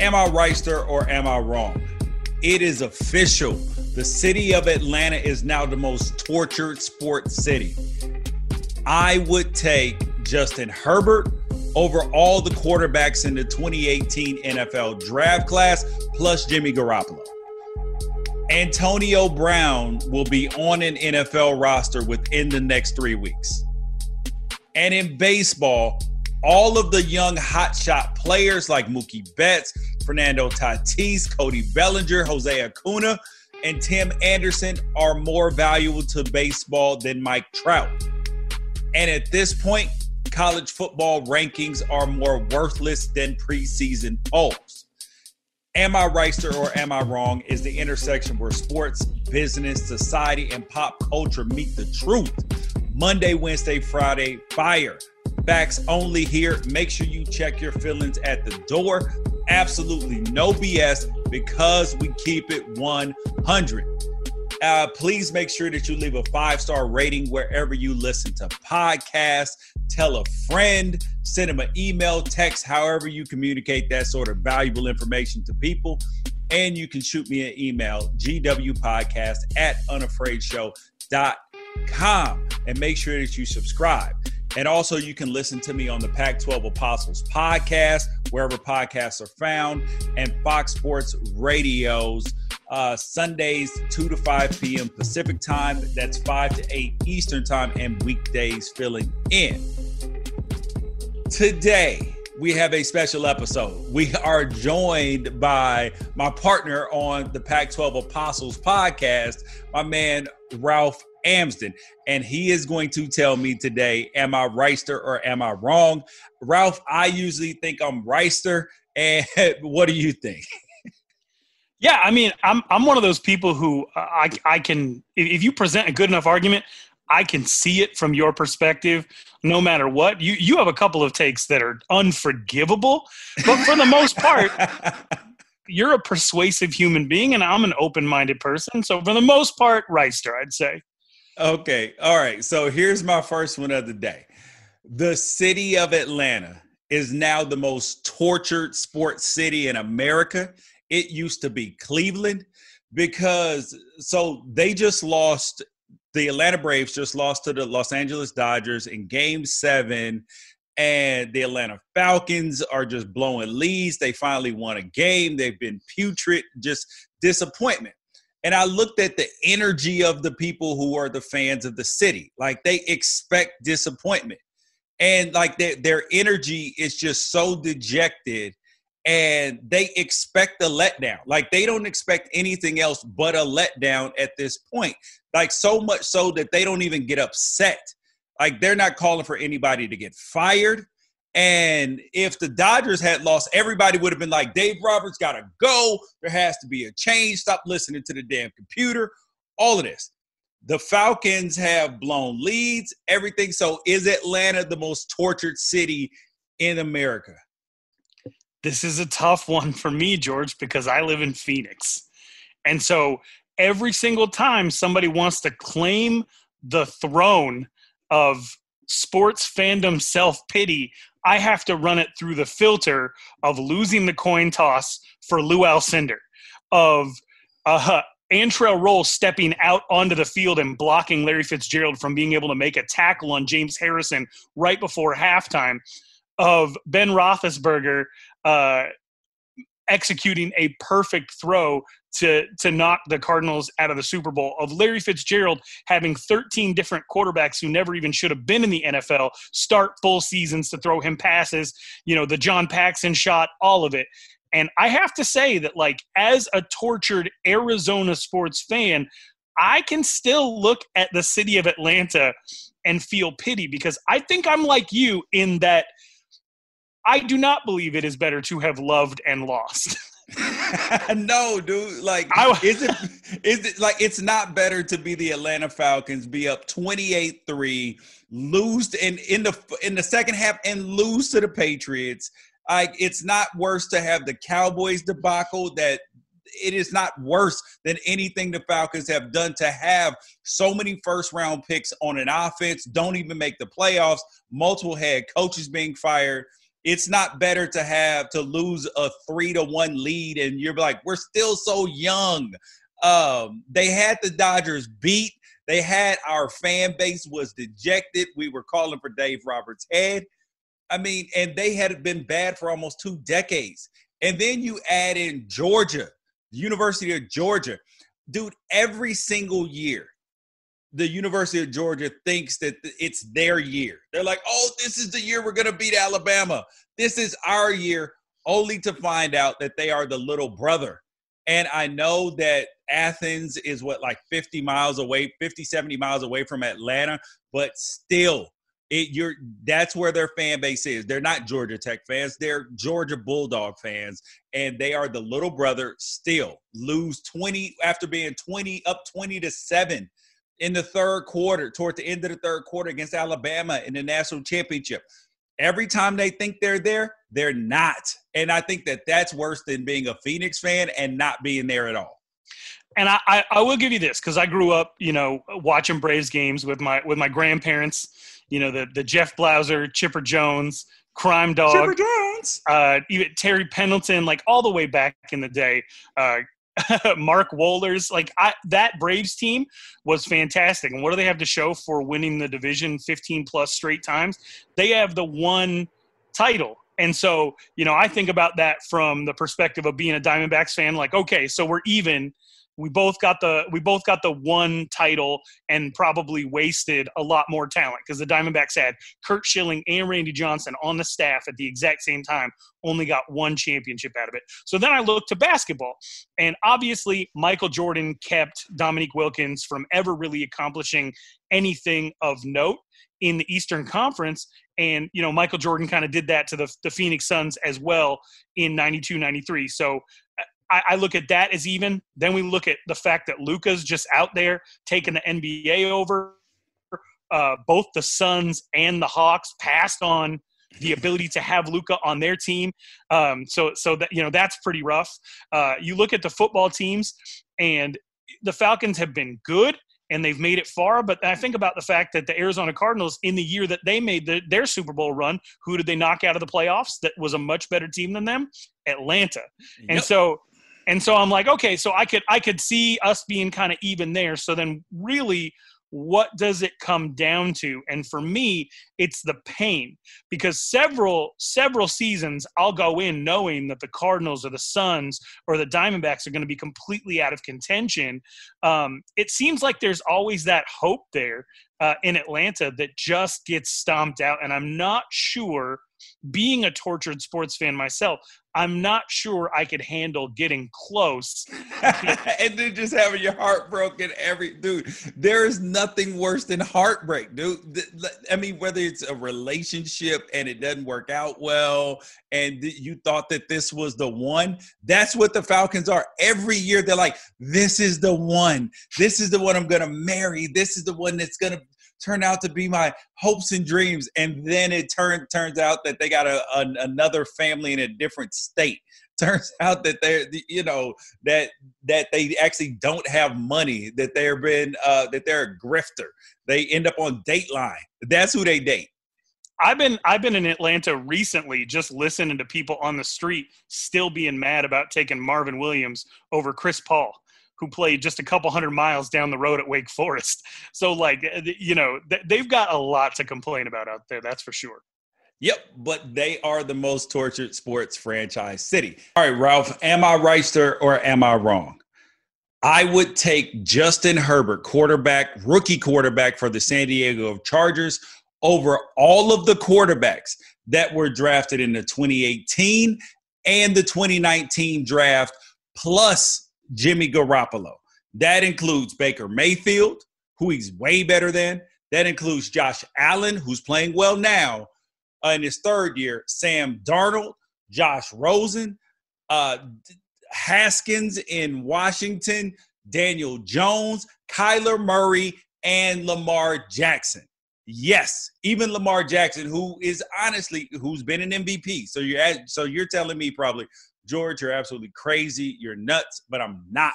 Am I right, or am I wrong? It is official. The city of Atlanta is now the most tortured sports city. I would take Justin Herbert over all the quarterbacks in the 2018 NFL draft class, plus Jimmy Garoppolo. Antonio Brown will be on an NFL roster within the next three weeks. And in baseball, all of the young hotshot players like Mookie Betts, Fernando Tatis, Cody Bellinger, Jose Acuna, and Tim Anderson are more valuable to baseball than Mike Trout. And at this point, college football rankings are more worthless than preseason polls. Am I right, sir, or am I wrong? Is the intersection where sports, business, society, and pop culture meet the truth. Monday, Wednesday, Friday, fire. Facts only here. Make sure you check your feelings at the door. Absolutely no BS because we keep it 100. Uh, please make sure that you leave a five star rating wherever you listen to podcasts. Tell a friend, send them an email, text, however you communicate that sort of valuable information to people. And you can shoot me an email, gwpodcast at unafraidshow.com. And make sure that you subscribe. And also, you can listen to me on the Pac 12 Apostles podcast, wherever podcasts are found, and Fox Sports Radio's uh, Sundays, 2 to 5 p.m. Pacific time. That's 5 to 8 Eastern time, and weekdays filling in. Today, we have a special episode. We are joined by my partner on the Pac 12 Apostles podcast, my man, Ralph Amsden. And he is going to tell me today, am I Reister or am I wrong? Ralph, I usually think I'm Reister. And what do you think? Yeah, I mean, I'm I'm one of those people who uh, I I can if you present a good enough argument, I can see it from your perspective, no matter what. You you have a couple of takes that are unforgivable, but for the most part, you're a persuasive human being, and I'm an open-minded person. So for the most part, Reister, I'd say. Okay, all right. So here's my first one of the day. The city of Atlanta is now the most tortured sports city in America it used to be Cleveland because so they just lost the Atlanta Braves just lost to the Los Angeles Dodgers in game 7 and the Atlanta Falcons are just blowing leads. They finally won a game. They've been putrid, just disappointment. And I looked at the energy of the people who are the fans of the city. Like they expect disappointment. And like their, their energy is just so dejected and they expect a letdown. Like they don't expect anything else but a letdown at this point. Like so much so that they don't even get upset. Like they're not calling for anybody to get fired. And if the Dodgers had lost, everybody would have been like, Dave Roberts got to go. There has to be a change. Stop listening to the damn computer. All of this. The Falcons have blown leads, everything. So is Atlanta the most tortured city in America? this is a tough one for me, George, because I live in Phoenix. And so every single time somebody wants to claim the throne of sports fandom self pity, I have to run it through the filter of losing the coin toss for Lou Alcindor, of uh, Antrel Rolle stepping out onto the field and blocking Larry Fitzgerald from being able to make a tackle on James Harrison right before halftime, of Ben Roethlisberger uh, executing a perfect throw to to knock the Cardinals out of the Super Bowl. Of Larry Fitzgerald having 13 different quarterbacks who never even should have been in the NFL start full seasons to throw him passes. You know the John Paxson shot, all of it. And I have to say that, like, as a tortured Arizona sports fan, I can still look at the city of Atlanta and feel pity because I think I'm like you in that I do not believe it is better to have loved and lost. no, dude. Like, is it is it like it's not better to be the Atlanta Falcons, be up 28-3, lose in in the in the second half and lose to the Patriots. Like, it's not worse to have the Cowboys debacle that it is not worse than anything the Falcons have done to have so many first round picks on an offense, don't even make the playoffs, multiple head coaches being fired It's not better to have to lose a three to one lead and you're like, we're still so young. Um, they had the Dodgers beat. They had our fan base was dejected. We were calling for Dave Roberts' head. I mean, and they had been bad for almost two decades. And then you add in Georgia, the University of Georgia. Dude, every single year, the University of Georgia thinks that it's their year. They're like, oh, this is the year we're going to beat Alabama. This is our year, only to find out that they are the little brother. And I know that Athens is what, like 50 miles away, 50, 70 miles away from Atlanta, but still, it you're that's where their fan base is. They're not Georgia Tech fans, they're Georgia Bulldog fans, and they are the little brother still lose 20 after being 20 up 20 to 7 in the third quarter, toward the end of the third quarter against Alabama in the national championship. Every time they think they're there, they're not. And I think that that's worse than being a Phoenix fan and not being there at all. And I, I, I will give you this because I grew up, you know, watching Braves games with my with my grandparents. You know, the the Jeff Blauser, Chipper Jones, Crime Dog, Chipper Jones, uh, even Terry Pendleton, like all the way back in the day. Uh, Mark Wohlers, like I, that Braves team was fantastic. And what do they have to show for winning the division 15 plus straight times? They have the one title. And so, you know, I think about that from the perspective of being a Diamondbacks fan. Like, okay, so we're even we both got the we both got the one title and probably wasted a lot more talent because the Diamondbacks had Curt Schilling and Randy Johnson on the staff at the exact same time, only got one championship out of it. So then I looked to basketball, and obviously Michael Jordan kept Dominique Wilkins from ever really accomplishing anything of note in the Eastern Conference. And, you know, Michael Jordan kind of did that to the, the Phoenix Suns as well in 92 93. So uh, I, I, look at that as even. Then we look at the fact that Luka's just out there taking the NBA over. Uh, both the Suns and the Hawks passed on the ability to have Luka on their team. Um, so, so that you know that's pretty rough. Uh, you look at the football teams, and the Falcons have been good and they've made it far. But I think about the fact that the Arizona Cardinals, in the year that they made the, their Super Bowl run, who did they knock out of the playoffs? That was a much better team than them, Atlanta. Yep. And so and so i'm like okay so i could i could see us being kind of even there. So then really what does it come down to? And for me it's the pain. Because several several seasons i'll go in knowing that the cardinals or the suns or the diamondbacks are going to be completely out of contention. Um, it seems like there's always that hope there uh, in atlanta that just gets stomped out. And i'm not sure being a tortured sports fan myself, I'm not sure I could handle getting close. and then just having your heart broken every dude. There is nothing worse than heartbreak, dude. I mean, whether it's a relationship and it doesn't work out well, and you thought that this was the one, that's what the Falcons are. Every year they're like, this is the one. This is the one I'm gonna marry. This is the one that's gonna turned out to be my hopes and dreams. And then it turned turns out that they got a, a another family in a different state. Turns out that they're you know that that they actually don't have money. That they're been uh, that they're a grifter. They end up on Dateline. That's who they date. I've been I've been in Atlanta recently, just listening to people on the street still being mad about taking Marvin Williams over Chris Paul who played just a couple hundred miles down the road at Wake Forest. So, like, eh, you know, they've got a lot to complain about out there, that's for sure. Yep, but they are the most tortured sports franchise city. All right, Ralph, am I right, sir, or am I wrong? I would take Justin Herbert, quarterback, rookie quarterback for the San Diego Chargers, over all of the quarterbacks that were drafted in the 2018 and the 2019 draft, plus Jimmy Garoppolo. That includes Baker Mayfield, who he's way better than. That includes Josh Allen, who's playing well now uh, in his third year. Sam Darnold, Josh Rosen, uh, Haskins in Washington, Daniel Jones, Kyler Murray, and Lamar Jackson. Yes, even Lamar Jackson, who is honestly who's been an MVP. So you're so you're telling me probably George, you're absolutely crazy. You're nuts, but I'm not.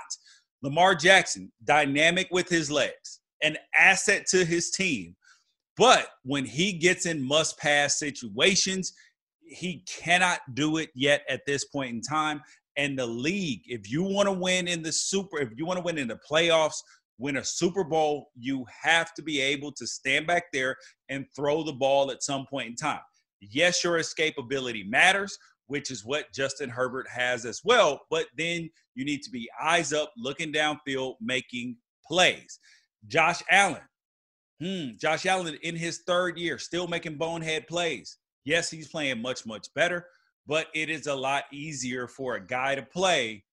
Lamar Jackson, dynamic with his legs, an asset to his team. But when he gets in must pass situations, he cannot do it yet at this point in time. And the league, if you want to win in the super, if you want to win in the playoffs, win a Super Bowl, you have to be able to stand back there and throw the ball at some point in time. Yes, your escapability matters, which is what Justin Herbert has as well. But then you need to be eyes up, looking downfield, making plays. Josh Allen. Hmm, Josh Allen in his third year, still making bonehead plays. Yes, he's playing much, much better, but it is a lot easier for a guy to play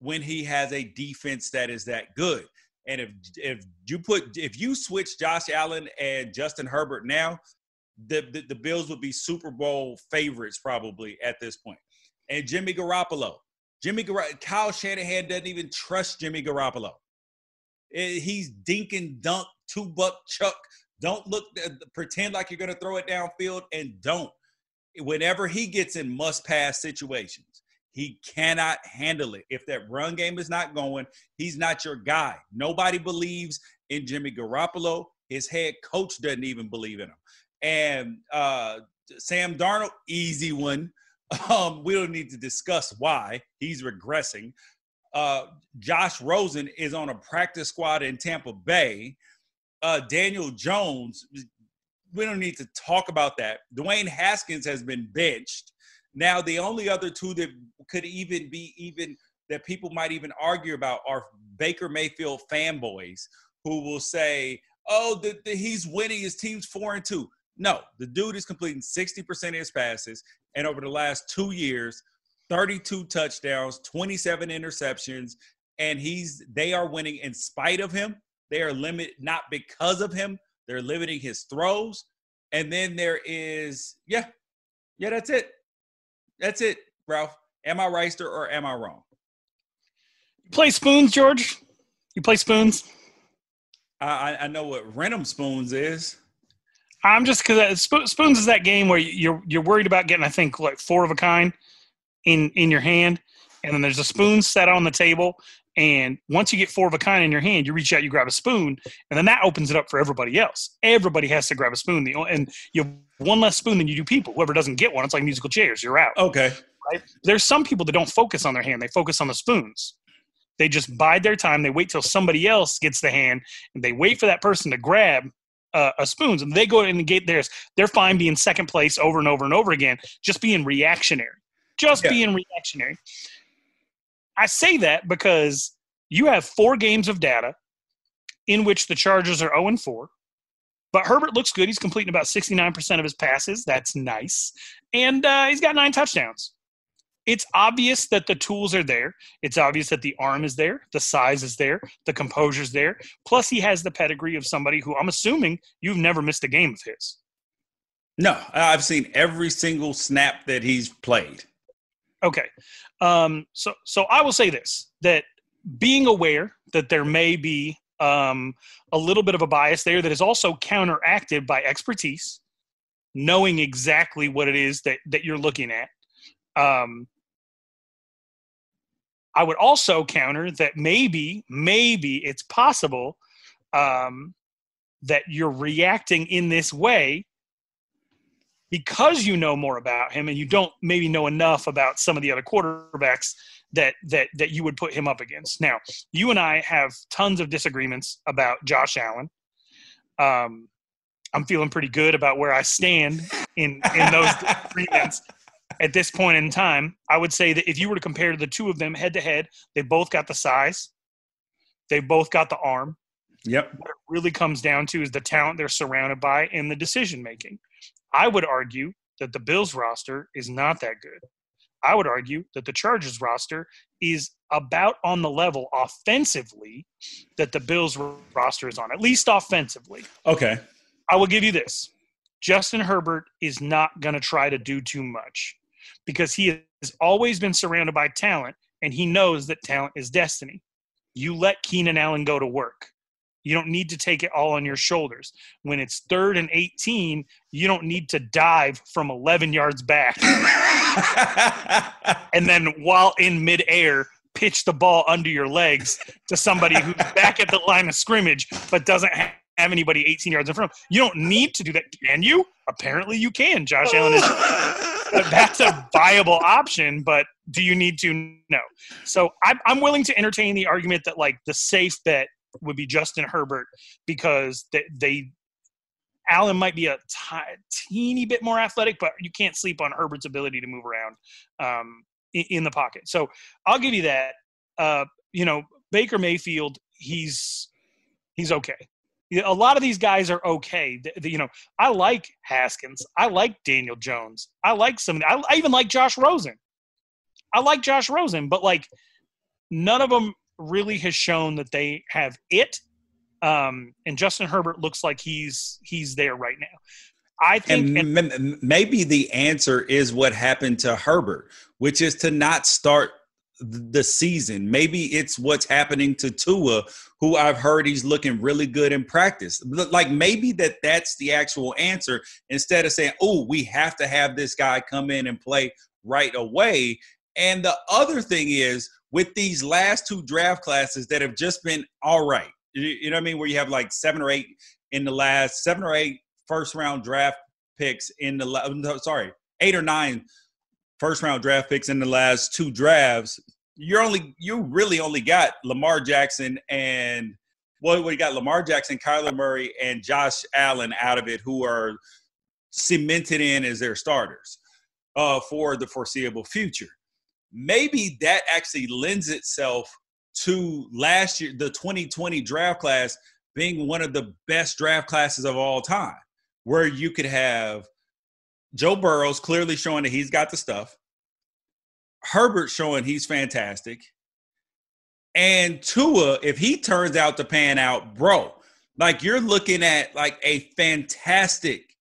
when he has a defense that is that good. And if if you put if you switch Josh Allen and Justin Herbert now, the, the, the Bills would be Super Bowl favorites probably at this point. And Jimmy Garoppolo, Jimmy Gar- Kyle Shanahan doesn't even trust Jimmy Garoppolo. Eh, he's dink and dunk, two buck chuck. Don't look, pretend like you're going to throw it downfield and don't. Whenever he gets in must pass situations, he cannot handle it. If that run game is not going, he's not your guy. Nobody believes in Jimmy Garoppolo. His head coach doesn't even believe in him. And uh, Sam Darnold, easy one. Um, we don't need to discuss why he's regressing. Uh, Josh Rosen is on a practice squad in Tampa Bay. Uh, Daniel Jones, we don't need to talk about that. Dwayne Haskins has been benched. Now, the only other two that could even be even that people might even argue about are Baker Mayfield fanboys who will say, "Oh, the, the, he's winning. His team's four and two. No, the dude is completing 60% of his passes. And over the last two years, 32 touchdowns, 27 interceptions, and he's they are winning in spite of him. They are limited not because of him. They're limiting his throws. And then there is, yeah, yeah, that's it. That's it, Ralph. Am I right or am I wrong? You play spoons, George? You play spoons? I, I know what Renum spoons is. I'm just because spoons is that game where you're you're worried about getting I think like four of a kind in in your hand, and then there's a spoon set on the table, and once you get four of a kind in your hand, you reach out, you grab a spoon, and then that opens it up for everybody else. Everybody has to grab a spoon, and you have one less spoon than you do people. Whoever doesn't get one, it's like musical chairs. You're out. Okay. Right? There's some people that don't focus on their hand; they focus on the spoons. They just bide their time. They wait till somebody else gets the hand, and they wait for that person to grab uh, a spoons and they go in and negate theirs, they're fine being second place over and over and over again, just being reactionary. Just yeah. being reactionary. I say that because you have four games of data in which the Chargers are 0 and 4. But Herbert looks good. He's completing about 69% of his passes. That's nice. And uh, he's got nine touchdowns it's obvious that the tools are there. It's obvious that the arm is there, the size is there, the composure's there. Plus, he has the pedigree of somebody who I'm assuming you've never missed a game of his. No, I've seen every single snap that he's played. Okay, um, so so I will say this: that being aware that there may be um, a little bit of a bias there that is also counteracted by expertise, knowing exactly what it is that that you're looking at. Um, I would also counter that maybe, maybe it's possible um, that you're reacting in this way because you know more about him and you don't maybe know enough about some of the other quarterbacks that that that you would put him up against. Now, you and I have tons of disagreements about Josh Allen. Um, I'm feeling pretty good about where I stand in in those disagreements at this point in time, I would say that if you were to compare the two of them head to head, they both got the size, they both got the arm. Yep. What it really comes down to is the talent they're surrounded by and the decision making. I would argue that the Bills roster is not that good. I would argue that the Chargers roster is about on the level offensively that the Bills roster is on, at least offensively. Okay. I will give you this. Justin Herbert is not going to try to do too much because he has always been surrounded by talent and he knows that talent is destiny. You let Keenan Allen go to work. You don't need to take it all on your shoulders. When it's third and 18, you don't need to dive from 11 yards back. and then while in midair, pitch the ball under your legs to somebody who's back at the line of scrimmage but doesn't have have anybody 18 yards in front of him. You don't need to do that. Can you? Apparently you can. Josh Allen is that's a viable option, but do you need to? No. So I'm, I'm willing to entertain the argument that like the safe bet would be Justin Herbert because they, they Allen might be a t- teeny bit more athletic, but you can't sleep on Herbert's ability to move around um, in, in, the pocket. So I'll give you that. Uh, you know, Baker Mayfield, he's he's okay. A lot of these guys are okay. You know, I like Haskins. I like Daniel Jones. I like some. I, I even like Josh Rosen. I like Josh Rosen, but like none of them really has shown that they have it. Um, and Justin Herbert looks like he's he's there right now. I think, and, and maybe the answer is what happened to Herbert, which is to not start the season. Maybe it's what's happening to Tua, who I've heard he's looking really good in practice. Like maybe that that's the actual answer instead of saying, "Oh, we have to have this guy come in and play right away." And the other thing is with these last two draft classes that have just been all right. You know what I mean? Where you have like seven or eight in the last seven or eight first round draft picks in the sorry eight or nine first round draft picks in the last two drafts. You're only you really only got Lamar Jackson and well, we got Lamar Jackson, Kyler Murray, and Josh Allen out of it, who are cemented in as their starters uh, for the foreseeable future maybe that actually lends itself to last year, the 2020 draft class being one of the best draft classes of all time, where you could have Joe Burrows clearly showing that he's got the stuff, Herbert showing he's fantastic, and Tua, if he turns out to pan out, bro, like you're looking at like a fantastic,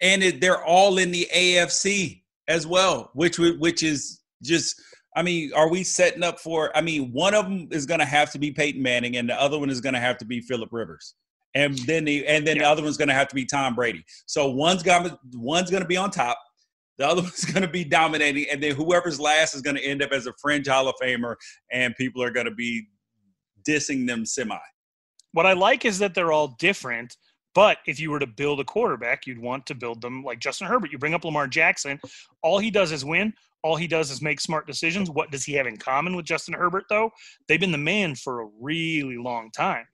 and it, they're all in the AFC as well, which which is just I mean, are we setting up for? I mean, one of them is going to have to be Peyton Manning, and the other one is going to have to be Philip Rivers, and then the and then yeah. the other one's going to have to be Tom Brady. So one's got one's going to be on top, the other one's going to be dominating, and then whoever's last is going to end up as a fringe Hall of Famer, and people are going to be dissing them semi. What I like is that they're all different. But if you were to build a quarterback, you'd want to build them like Justin Herbert. You bring up Lamar Jackson, all he does is win all he does is make smart decisions. What does he have in common with Justin Herbert, though? They've been the man for a really long time.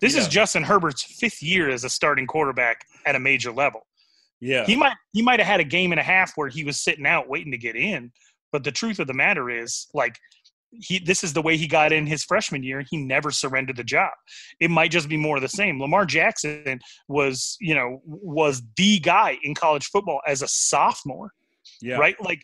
This yeah. is Justin Herbert's fifth year as a starting quarterback at a major level. Yeah. He might he might have had a game and a half where he was sitting out waiting to get in, but the truth of the matter is like he this is the way he got in his freshman year. He never surrendered the job. It might just be more of the same. Lamar Jackson was, you know, was the guy in college football as a sophomore. Yeah. Right? Like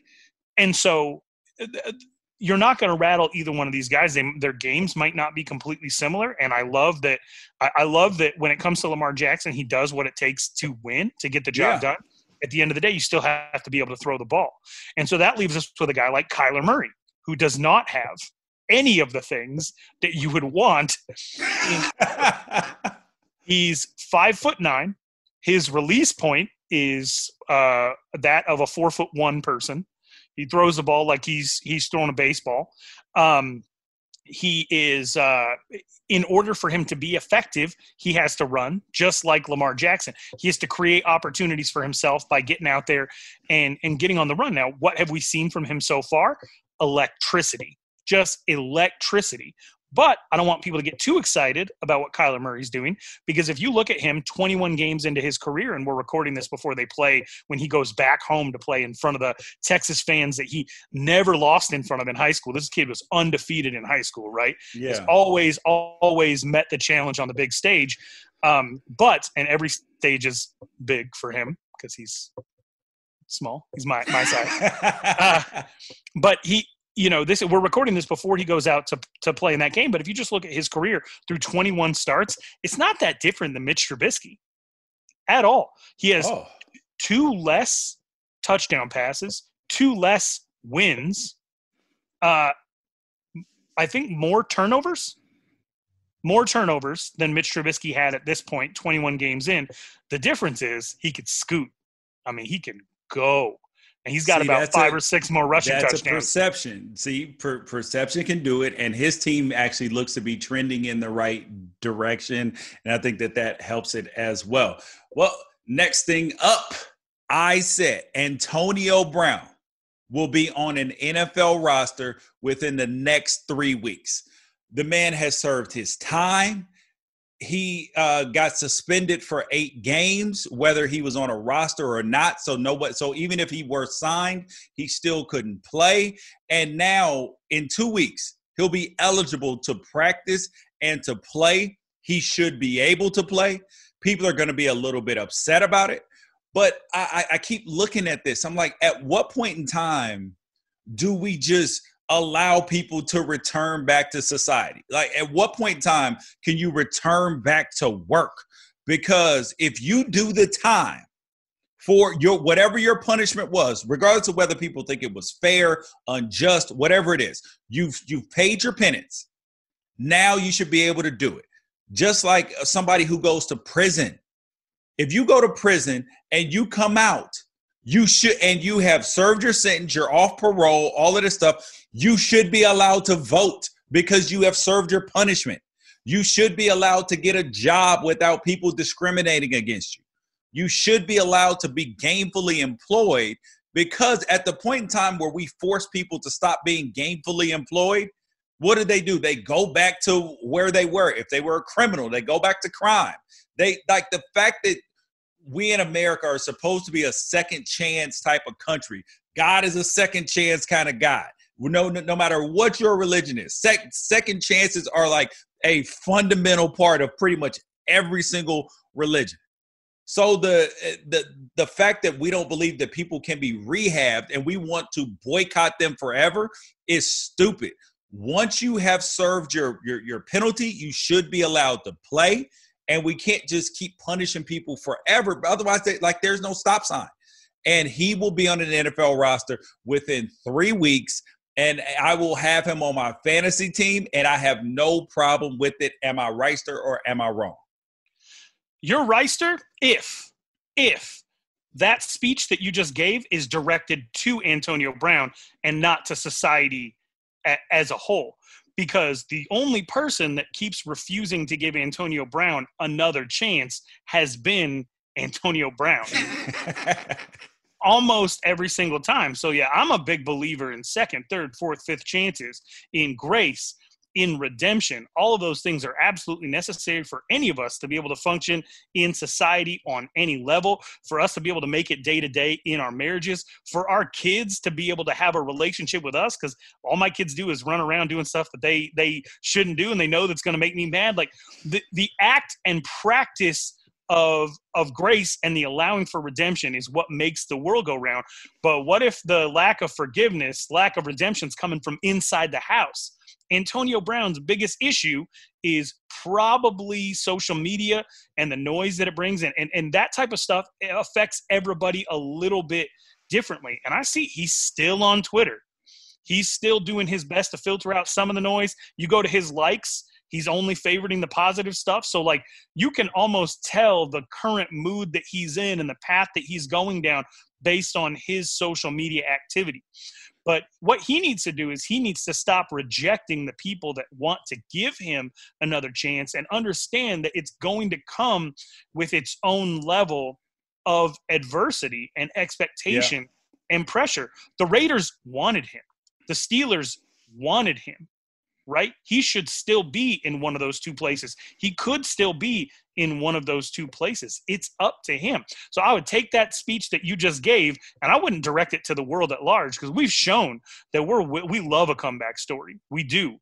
and so uh, uh, you're not going to rattle either one of these guys. They, their games might not be completely similar, and I love that. I, I, love that when it comes to Lamar Jackson, he does what it takes to win to get the job yeah. done. At the end of the day, you still have to be able to throw the ball, and so that leaves us with a guy like Kyler Murray, who does not have any of the things that you would want. He's five foot nine. His release point is uh, that of a four foot one person. He throws the ball like he's he's throwing a baseball. Um, he is uh, in order for him to be effective he has to run just like lamar jackson. He has to create opportunities for himself by getting out there and and getting on the run. Now what have we seen from him so far? Electricity. Just electricity but I don't want people to get too excited about what Kyler Murray's doing because if you look at him 21 games into his career, and we're recording this before they play when he goes back home to play in front of the Texas fans that he never lost in front of in high school. This kid was undefeated in high school, right? Yeah. He's always, always met the challenge on the big stage. Um, but, and every stage is big for him because he's small. He's my, my size. uh, but he, you know this we're recording this before he goes out to, to play in that game but if you just look at his career through 21 starts it's not that different than mitch trubisky at all. He has oh. two less touchdown passes two less wins uh i think more turnovers more turnovers than mitch trubisky had at this point 21 games in. The difference is he could scoot. I mean he can go and he's got See, about five a, or six more rushing that's touchdowns. That's a perception. See, per, perception can do it, and his team actually looks to be trending in the right direction, and I think that that helps it as well. Well, next thing up, I said Antonio Brown will be on an NFL roster within the next three weeks. The man has served his time. He uh, got suspended for eight games, whether he was on a roster or not. So nobody. So even if he were signed, he still couldn't play. And now in two weeks, he'll be eligible to practice and to play. He should be able to play. People are going to be a little bit upset about it but I, I keep looking at this. I'm like, at what point in time do we just allow people to return back to society? Like, at what point in time can you return back to work? Because if you do the time for your whatever your punishment was, regardless of whether people think it was fair, unjust, whatever it is, you've you've paid your penance. Now you should be able to do it. Just like uh, somebody who goes to prison if you go to prison and you come out, you should, and you have served your sentence, you're off parole, all of this stuff, you should be allowed to vote because you have served your punishment. You should be allowed to get a job without people discriminating against you. You should be allowed to be gainfully employed because at the point in time where we force people to stop being gainfully employed, what do they do? They go back to where they were. If they were a criminal, they go back to crime. They like the fact that we in America are supposed to be a second chance type of country. God is a second chance kind of God. No, no, matter what your religion is, sec- second chances are like a fundamental part of pretty much every single religion. So the the the fact that we don't believe that people can be rehabbed and we want to boycott them forever is stupid. Once you have served your your, your penalty, you should be allowed to play and we can't just keep punishing people forever. But otherwise, they, like there's no stop sign. And he will be on an NFL roster within three weeks, and I will have him on my fantasy team, and I have no problem with it. Am I right or am I wrong? You're Reister if if that speech that you just gave is directed to Antonio Brown and not to society as a whole because the only person that keeps refusing to give Antonio Brown another chance has been Antonio Brown. Almost every single time. So, yeah, I'm a big believer in second, third, fourth, fifth chances, in grace, in redemption. All of those things are absolutely necessary for any of us to be able to function in society on any level, for us to be able to make it day to day in our marriages, for our kids to be able to have a relationship with us because all my kids do is run around doing stuff that they they shouldn't do and they know that's going to make me mad. Like the the act and practice of of grace and the allowing for redemption is what makes the world go round. But what if the lack of forgiveness, lack of redemption is coming from inside the house? Antonio Brown's biggest issue is probably social media and the noise that it brings in. And, and that type of stuff affects everybody a little bit differently. And I see he's still on Twitter. He's still doing his best to filter out some of the noise. You go to his likes, he's only favoriting the positive stuff. So, like, you can almost tell the current mood that he's in and the path that he's going down based on his social media activity. But what he needs to do is he needs to stop rejecting the people that want to give him another chance and understand that it's going to come with its own level of adversity and expectation yeah. and pressure. The Raiders wanted him. The Steelers wanted him right? He should still be in one of those two places. He could still be in one of those two places. It's up to him. So I would take that speech that you just gave and I wouldn't direct it to the world at large because we've shown that we're we love a comeback story. We do.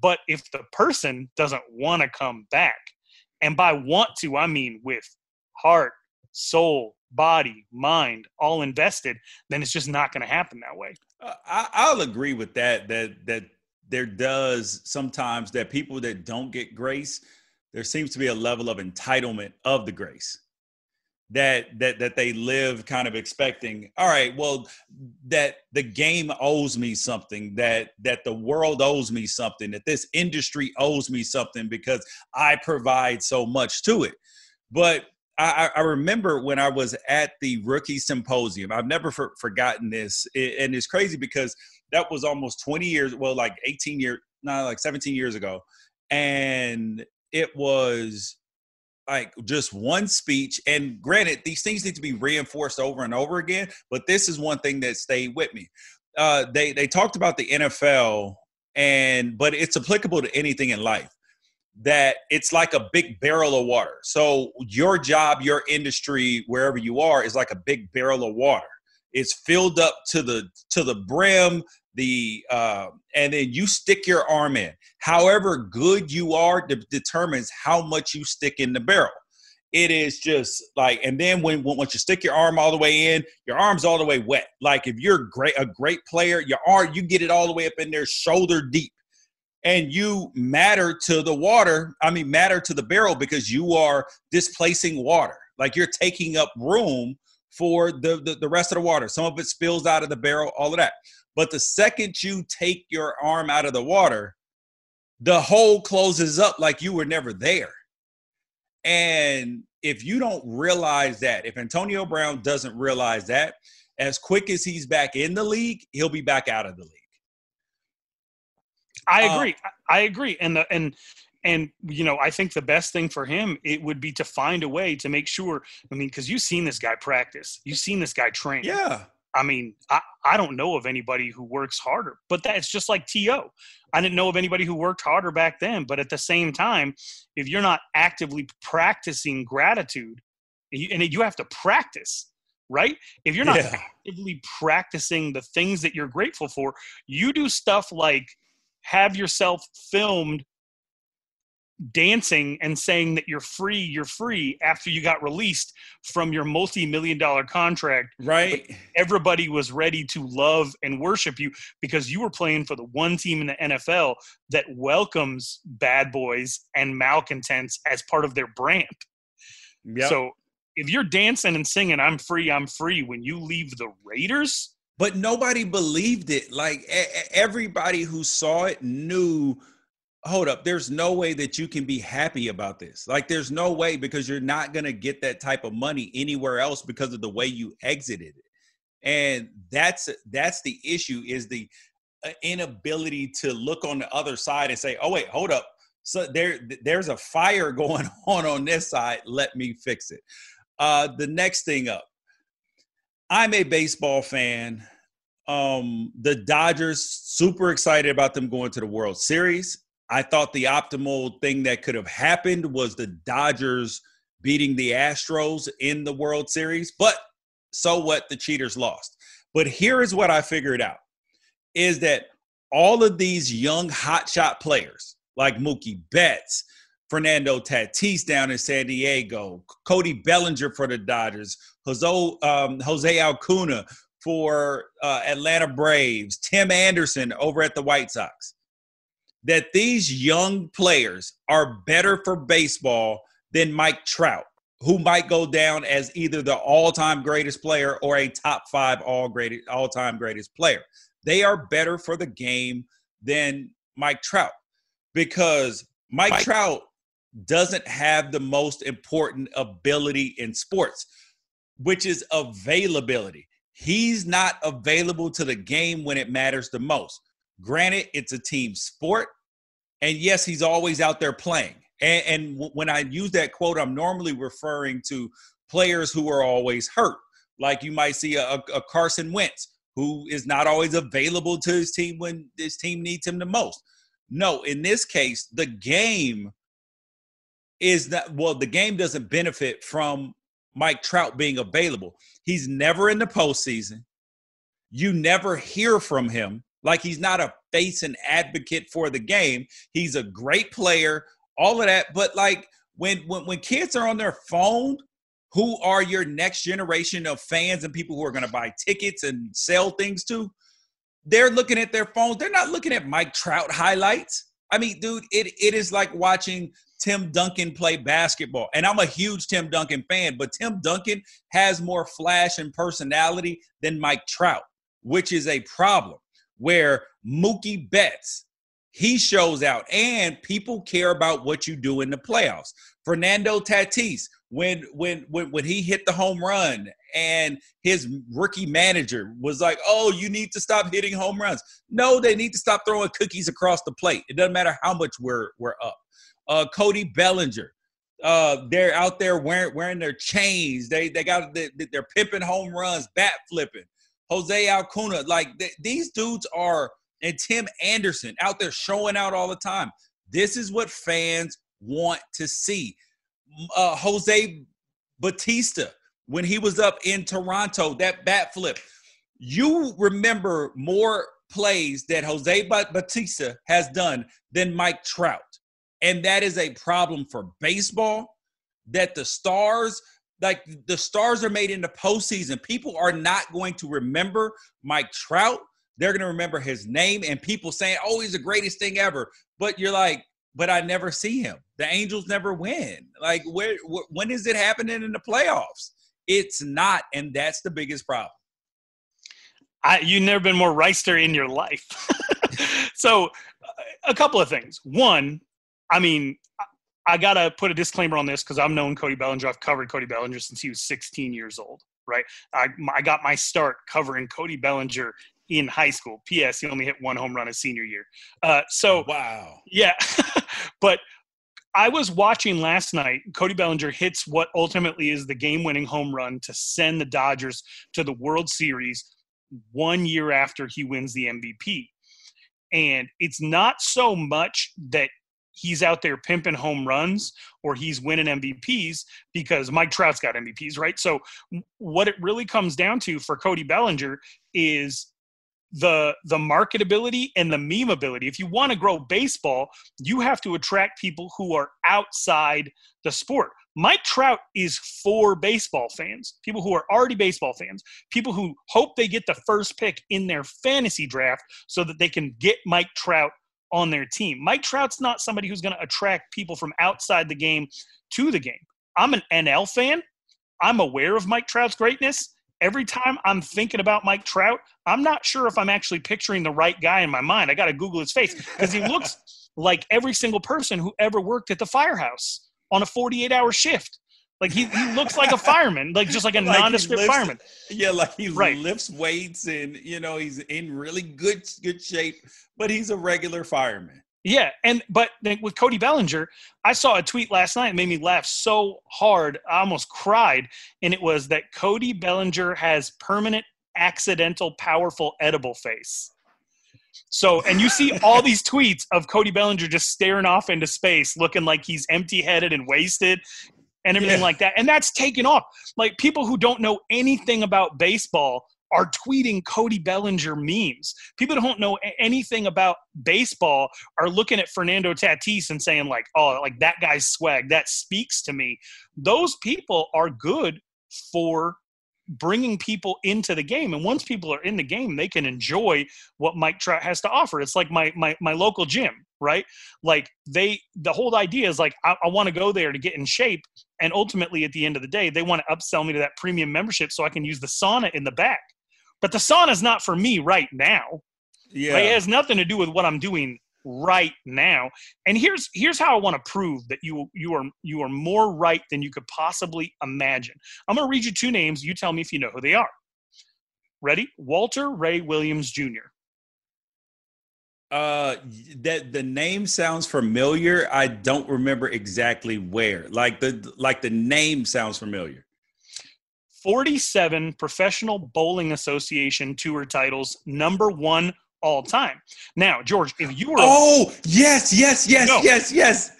But if the person doesn't want to come back, and by want to I mean with heart, soul, body, mind, all invested, then it's just not going to happen that way. Uh, I, will agree with that. That that there does sometimes that people that don't get grace, there seems to be a level of entitlement of the grace that that that they live kind of expecting all right well that the game owes me something that that the world owes me something that this industry owes me something because i provide so much to it but I, I, remember when I was at the rookie symposium. I've never for, forgotten this, and it's crazy because that was almost 20 years, well, like 18 years, not like 17 years ago, and it was like just one speech. And granted, these things need to be reinforced over and over again, but this is one thing that stayed with me. Uh, they they talked about the NFL, and but it's applicable to anything in life. That it's like a big barrel of water. So your job, your industry, wherever you are, is like a big barrel of water. It's filled up to the to the brim the uh, and then you stick your arm in. However good you are de- determines how much you stick in the barrel. It is just like, and then when, once you stick your arm all the way in, your arm's all the way wet. Like if you're great, a great player, your arm you get it all the way up in there, shoulder deep, and you matter to the water. I mean, matter to the barrel because you are displacing water. Like you're taking up room for the, the, the rest of the water. Some of it spills out of the barrel, all of that. But the second you take your arm out of the water, the hole closes up like you were never there. And if you don't realize that, if Antonio Brown doesn't realize that, as quick as he's back in the league, he'll be back out of the league. I um, agree. Um, I agree. And the and and you know, I think the best thing for him it would be to find a way to make sure. I mean, because you've seen this guy practice, you've seen this guy train. Yeah. I mean, I, I don't know of anybody who works harder, but that's just like TO. I didn't know of anybody who worked harder back then. But at the same time, if you're not actively practicing gratitude, and you have to practice, right? If you're not yeah. actively practicing the things that you're grateful for, you do stuff like have yourself filmed dancing and saying that you're free, you're free after you got released from your multi-million dollar contract. Right. everybody was ready to love and worship you because you were playing for the one team in the NFL that welcomes bad boys and malcontents as part of their brand. Yep. So if you're dancing and singing I'm free, I'm free when you leave the Raiders, but nobody believed it. Like everybody who saw it knew hold up there's no way that you can be happy about this. Like there's no way because you're not going to get that type of money anywhere else because of the way you exited it. And that's that's the issue is the uh, inability to look on the other side and say oh wait hold up. So there there's a fire going on on this side. Let me fix it. Uh the next thing up i'm a baseball fan. Um the dodgers super excited about them going to the world series I thought the optimal thing that could have happened was the Dodgers beating the Astros in the World Series, but so what? The cheaters lost. But here is what I figured out is that all of these young hotshot players like Mookie Betts, Fernando Tatis down in San Diego, Cody Bellinger for the Dodgers, Jose, um, Jose Alcuna for uh, Atlanta Braves, Tim Anderson over at the White Sox that these young players are better for baseball than Mike Trout, who might go down as either the all-time greatest player or a top five all greatest all-time greatest player. They are better for the game than Mike Trout because Mike, Mike Trout doesn't have the most important ability in sports, which is availability. He's not available to the game when it matters the most. Granted, it's a team sport. And yes, he's always out there playing. And, and w- when I use that quote, I'm normally referring to players who are always hurt. Like you might see a, a Carson Wentz, who is not always available to his team when his team needs him the most. No, in this case, the game is that, well, the game doesn't benefit from Mike Trout being available. He's never in the postseason. You never hear from him. Like he's not a face and advocate for the game. He's a great player, all of that. But like when when when kids are on their phone, who are your next generation of fans and people who are going to buy tickets and sell things to? They're looking at their phones. They're not looking at Mike Trout highlights. I mean, dude, it it is like watching Tim Duncan play basketball. And I'm a huge Tim Duncan fan, but Tim Duncan has more flash and personality than Mike Trout, which is a problem where Mookie Betts, he shows out and people care about what you do in the playoffs. Fernando Tatis, when when when when he hit the home run and his rookie manager was like, "Oh, you need to stop hitting home runs." No, they need to stop throwing cookies across the plate. It doesn't matter how much we're we're up. Uh, Cody Bellinger, Uh, they're out there wearing wearing their chains. They they got they, they're pimping home runs, bat flipping. Jose Alcuna, like th- these dudes are, and Tim Anderson out there showing out all the time. This is what fans want to see. Uh, Jose Bautista, when he was up in Toronto, that bat flip. You remember more plays that Jose Bautista has done than Mike Trout. And that is a problem for baseball that the stars, like the stars are made in the postseason. People are not going to remember Mike Trout. They're going to remember his name and people saying, oh, he's the greatest thing ever. But you're like, but I never see him. The Angels never win. Like, where, wh- when is it happening in the playoffs? It's not, and that's the biggest problem. I, you've never been more Reister in your life. so, a couple of things. One, I mean, I got to put a disclaimer on this because I've known Cody Bellinger. I've covered Cody Bellinger since he was 16 years old, right? I, I got my start covering Cody Bellinger in high school. P.S. He only hit one home run his senior year. Uh, so, wow. Yeah. but I was watching last night. Cody Bellinger hits what ultimately is the game winning home run to send the Dodgers to the World Series one year after he wins the MVP. And it's not so much that he's out there pimping home runs or he's winning MVPs because Mike Trout's got MVPs, right? So what it really comes down to for Cody Bellinger is the the marketability and the memeability. If you want to grow baseball, you have to attract people who are outside the sport. Mike Trout is for baseball fans, people who are already baseball fans, people who hope they get the first pick in their fantasy draft so that they can get Mike Trout on their team. Mike Trout's not somebody who's going to attract people from outside the game to the game. I'm an NL fan. I'm aware of Mike Trout's greatness. Every time I'm thinking about Mike Trout, I'm not sure if I'm actually picturing the right guy in my mind. I got to Google his face because he looks like every single person who ever worked at the firehouse on a 48 hour shift. Like he, he looks like a fireman, like just like a like nondescript lifts, fireman. Yeah, like he right. lifts weights and you know he's in really good good shape, but he's a regular fireman. Yeah, and but with Cody Bellinger, I saw a tweet last night, made me laugh so hard, I almost cried, and it was that Cody Bellinger has permanent accidental powerful edible face. So, and you see all these tweets of Cody Bellinger just staring off into space, looking like he's empty headed and wasted and everything yeah. like that. And that's taken off. Like people who don't know anything about baseball are tweeting Cody Bellinger memes. People who don't know anything about baseball are looking at Fernando Tatis and saying like, "Oh, like that guy's swag that speaks to me." Those people are good for bringing people into the game and once people are in the game they can enjoy what mike trout has to offer it's like my my, my local gym right like they the whole idea is like i, I want to go there to get in shape and ultimately at the end of the day they want to upsell me to that premium membership so i can use the sauna in the back but the sauna is not for me right now yeah right? it has nothing to do with what i'm doing right now. And here's here's how I want to prove that you you are you are more right than you could possibly imagine. I'm going to read you two names. You tell me if you know who they are. Ready? Walter Ray Williams Jr. Uh, that the name sounds familiar. I don't remember exactly where. Like the like the name sounds familiar. 47 Professional Bowling Association tour titles, number one all time. Now, George, if you were oh yes, yes, yes, no. yes, yes,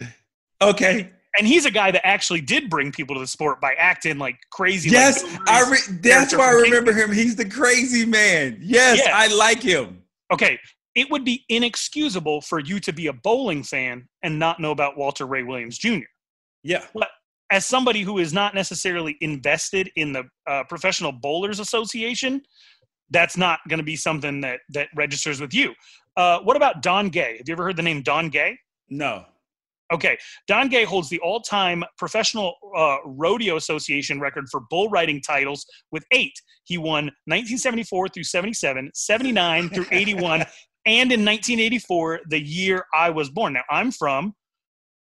okay. And he's a guy that actually did bring people to the sport by acting like crazy. Yes, like I re- that's why I remember him. He's the crazy man. Yes, yes, I like him. Okay, it would be inexcusable for you to be a bowling fan and not know about Walter Ray Williams Jr. Yeah, but as somebody who is not necessarily invested in the uh, Professional Bowlers Association, that's not going to be something that that registers with you. Uh, what about Don Gay? Have you ever heard the name Don Gay? No. Okay, Don Gay holds the all-time professional uh, rodeo association record for bull riding titles with eight. He won 1974 through 77, 79 through 81, and in 1984, the year I was born. Now I'm from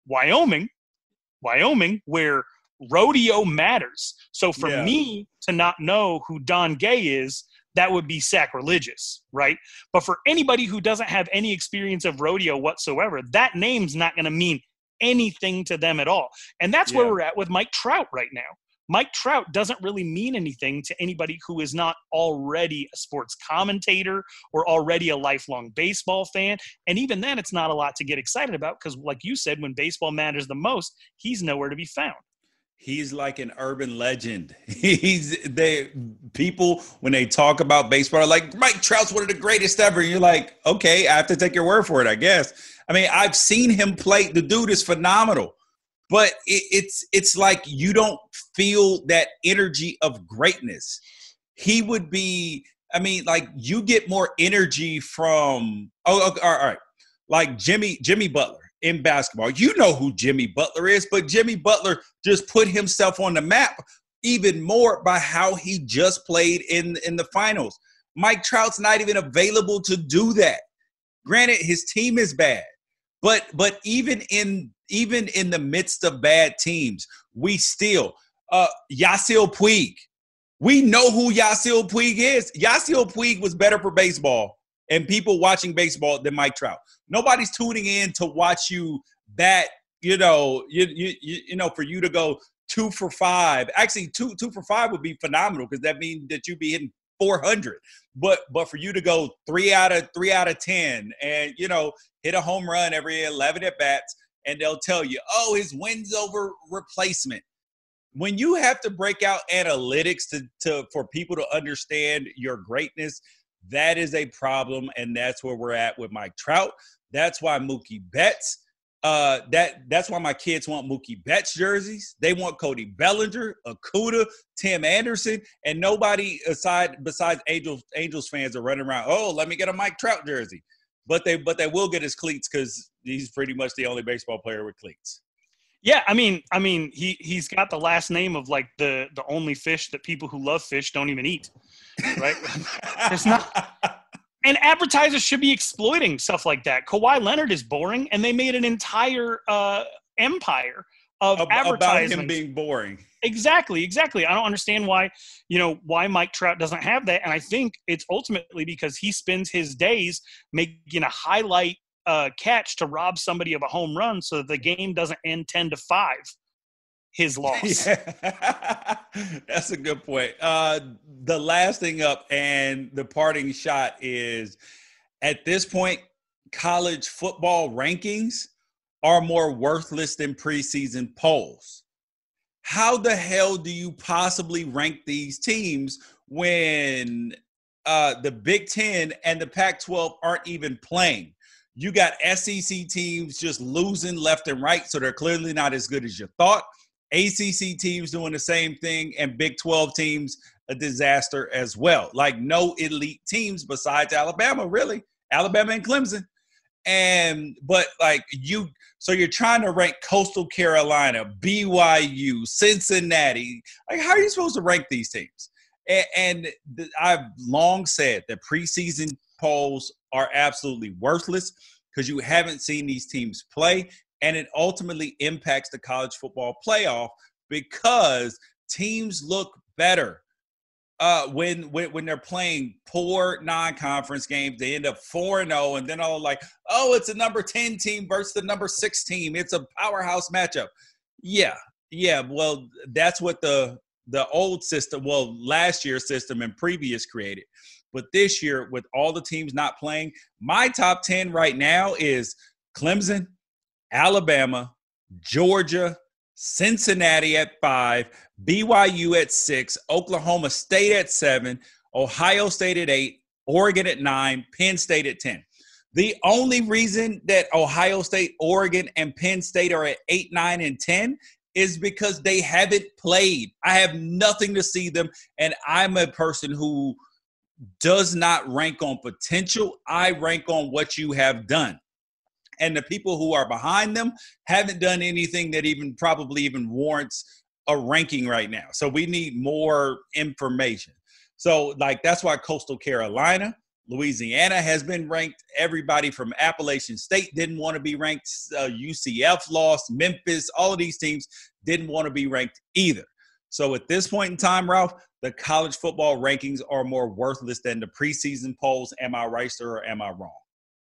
Wyoming, Wyoming, where rodeo matters. So for yeah. me to not know who Don Gay is that would be sacrilegious, right? But for anybody who doesn't have any experience of rodeo whatsoever, that name's not going to mean anything to them at all. And that's yeah. where we're at with Mike Trout right now. Mike Trout doesn't really mean anything to anybody who is not already a sports commentator or already a lifelong baseball fan. And even then, it's not a lot to get excited about because, like you said, when baseball matters the most, he's nowhere to be found he's like an urban legend. He's they people when they talk about baseball are like Mike Trout's one of the greatest ever. You're like, okay, I have to take your word for it, I guess. I mean, I've seen him play. The dude is phenomenal but it, it's it's like you don't feel that energy of greatness. He would be. I mean, like you get more energy from. Oh, okay, all right. Like Jimmy Jimmy Butler in basketball. You know who Jimmy Butler is, but Jimmy Butler just put himself on the map even more by how he just played in in the finals. Mike Trout's not even available to do that. Granted, his team is bad, but but even in even in the midst of bad teams, we still uh Yasiel Puig. We know who Yasiel Puig is. Yasiel Puig was better for baseball and people watching baseball than Mike Trout. Nobody's tuning in to watch you bat, you know, you you you know, for you to go two for five. Actually, two two for five would be phenomenal because that means that you'd be hitting 400 but but for you to go three out of three out of 10 and you know hit a home run every 11 at bats and they'll tell you, oh, his wins over replacement. When you have to break out analytics to, to for people to understand your greatness, that is a problem, and that's where we're at with Mike Trout. That's why Mookie Betts. Uh, that that's why my kids want Mookie Betts jerseys. They want Cody Bellinger, Acuna, Tim Anderson, and nobody aside besides Angels Angels fans are running around. Oh, let me get a Mike Trout jersey but they but they will get his cleats because he's pretty much the only baseball player with cleats. Yeah, I mean, I mean, he he's got the last name of like the the only fish that people who love fish don't even eat, right? There's not. And advertisers should be exploiting stuff like that. Kawhi Leonard is boring, and they made an entire uh, empire of advertising about him being boring. Exactly, exactly. I don't understand why, you know, why Mike Trout doesn't have that. And I think it's ultimately because he spends his days making a highlight uh, catch to rob somebody of a home run so that the game doesn't end 10 to 5 his loss. Yeah. That's a good point. Uh, the last thing up and the parting shot is at this point, college football rankings are more worthless than preseason polls. How the hell do you possibly rank these teams when uh, the Big Ten and the Pac 12 aren't even playing? You got SEC teams just losing left and right, so they're clearly not as good as you thought. ACC teams doing the same thing, and Big 12 teams a disaster as well. Like no elite teams besides Alabama, really. Alabama and Clemson. And but like you, so you're trying to rank Coastal Carolina, BYU, Cincinnati. Like, how are you supposed to rank these teams? And, and the, I've long said that preseason polls are absolutely worthless because you haven't seen these teams play, and it ultimately impacts the college football playoff because teams look better uh, when, when when they're playing poor non-conference games, they end up four and zero, oh, and then all like, oh, it's a number ten team versus the number six team. It's a powerhouse matchup. Yeah, yeah. Well, that's what the the old system, well, last year's system and previous created. But this year, with all the teams not playing, my top ten right now is Clemson, Alabama, Georgia, Cincinnati at five, BYU at six, Oklahoma State at seven, Ohio State at eight, Oregon at nine, Penn State at 10. The only reason that Ohio State, Oregon, and Penn State are at eight, nine, and 10 is because they haven't played. I have nothing to see them. And I'm a person who does not rank on potential, I rank on what you have done and the people who are behind them haven't done anything that even probably even warrants a ranking right now. So we need more information. So like that's why Coastal Carolina, Louisiana has been ranked. Everybody from Appalachian State didn't want to be ranked. Uh, UCF lost. Memphis, all of these teams didn't want to be ranked either. So at this point in time, Ralph, the college football rankings are more worthless than the preseason polls. Am I right, sir, or am I wrong?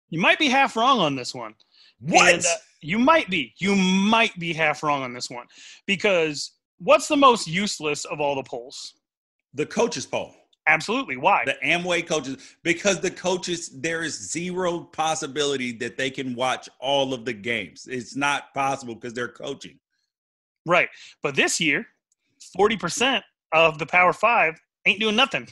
You might be half wrong on this one. What? And, uh, You might be. You might be half wrong on this one because what's the most useless of all the polls? The coaches poll. Absolutely. Why? The Amway coaches, because the coaches, there is zero possibility that they can watch all of the games. It's not possible because they're coaching. Right. But this year, 40% of the Power Five ain't doing nothing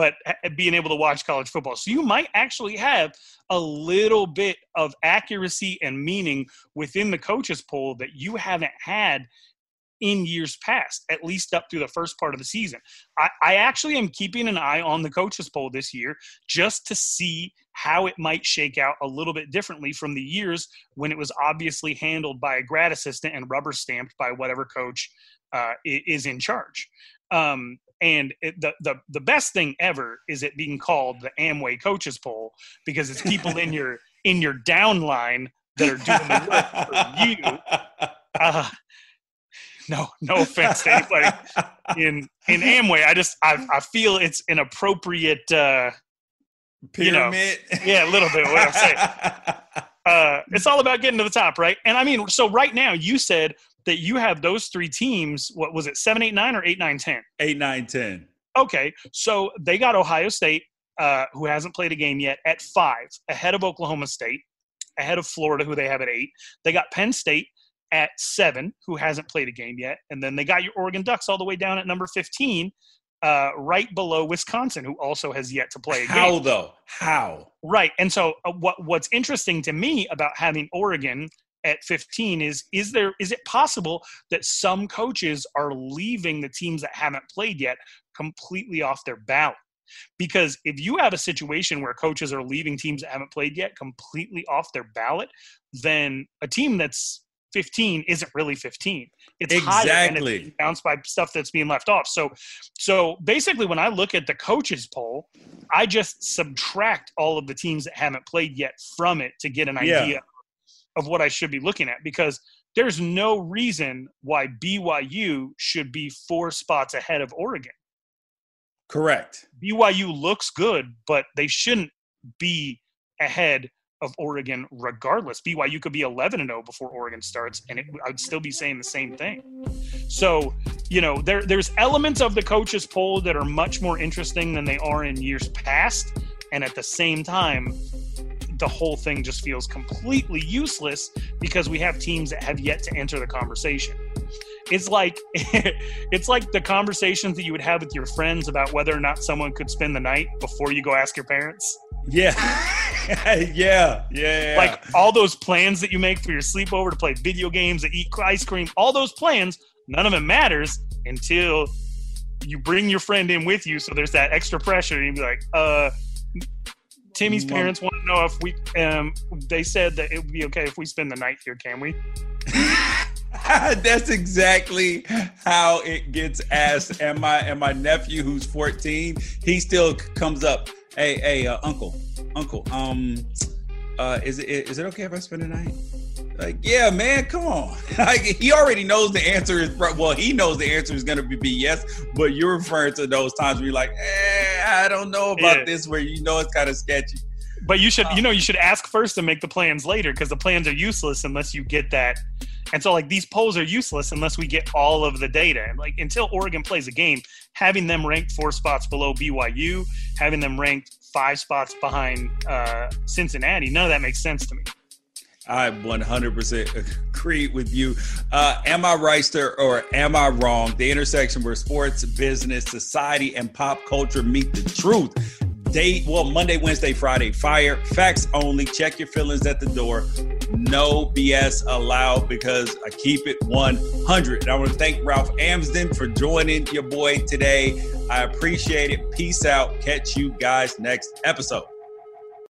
but being able to watch college football. So you might actually have a little bit of accuracy and meaning within the coaches poll that you haven't had in years past, at least up through the first part of the season. I, I, actually am keeping an eye on the coaches poll this year just to see how it might shake out a little bit differently from the years when it was obviously handled by a grad assistant and rubber stamped by whatever coach uh, is in charge. Um, and it, the, the the best thing ever is it being called the Amway coaches poll because it's people in your in your downline that are doing the work for you. Uh, no, no offense to anybody in in Amway. I just I, I feel it's an appropriate uh, pyramid. You know, yeah, a little bit. What I'm saying. Uh, it's all about getting to the top, right? And I mean, so right now you said that you have those three teams. What was it? Seven, eight, nine, or eight, nine, ten? Eight, nine, ten. Okay, so they got Ohio State, uh, who hasn't played a game yet, at five, ahead of Oklahoma State, ahead of Florida, who they have at eight. They got Penn State at seven, who hasn't played a game yet, and then they got your Oregon Ducks all the way down at number fifteen, uh, right below Wisconsin, who also has yet to play a How, game. How though? How? Right, and so uh, what what's interesting to me about having Oregon at 15 is is there is it possible that some coaches are leaving the teams that haven't played yet completely off their ballot? Because if you have a situation where coaches are leaving teams that haven't played yet completely off their ballot then a team that's 15 isn't really 15 it's exactly. higher and bounced by stuff that's being left off. So so basically when i look at the coaches poll i just subtract all of the teams that haven't played yet from it to get an idea yeah of what I should be looking at because there's no reason why BYU should be four spots ahead of Oregon. Correct. BYU looks good, but they shouldn't be ahead of Oregon regardless. BYU could be 11 and 0 before Oregon starts, and it, I'd still be saying the same thing. So, you know, there, there's elements of the coaches poll that are much more interesting than they are in years past. And at the same time, the whole thing just feels completely useless because we have teams that have yet to enter the conversation. It's like it's like the conversations that you would have with your friends about whether or not someone could spend the night before you go ask your parents. Yeah. yeah. yeah. Yeah. Like all those plans that you make for your sleepover to play video games, to eat ice cream, all those plans, none of it matters until you bring your friend in with you. So there's that extra pressure. And you'd be like, uh, Timmy's parents want to know if we. Um, they said that it would be okay if we spend the night here. Can we? That's exactly how it gets asked. And my and my nephew, who's 14, he still comes up. Hey, hey, uh, uncle, uncle. Um, uh, is it is it okay if I spend the night? Like, yeah, man, come on. like, he already knows the answer is well, he knows the answer is gonna be, be yes, but you're referring to those times where you're like, eh, I don't know about yeah. this, where you know it's kind of sketchy. But you should, um, you know, you should ask first and make the plans later because the plans are useless unless you get that. And so, like, these polls are useless unless we get all of the data. And like, until Oregon plays a game, having them ranked four spots below BYU, having them ranked five spots behind uh, Cincinnati, none of that makes sense to me. I 100% agree with you. Uh, am I right, or am I wrong? The intersection where sports, business, society, and pop culture meet the truth. Day, well, Monday, Wednesday, Friday, fire, facts only. Check your feelings at the door. No BS allowed because I keep it 100. And I want to thank Ralph Amsden for joining your boy today. I appreciate it. Peace out. Catch you guys next episode.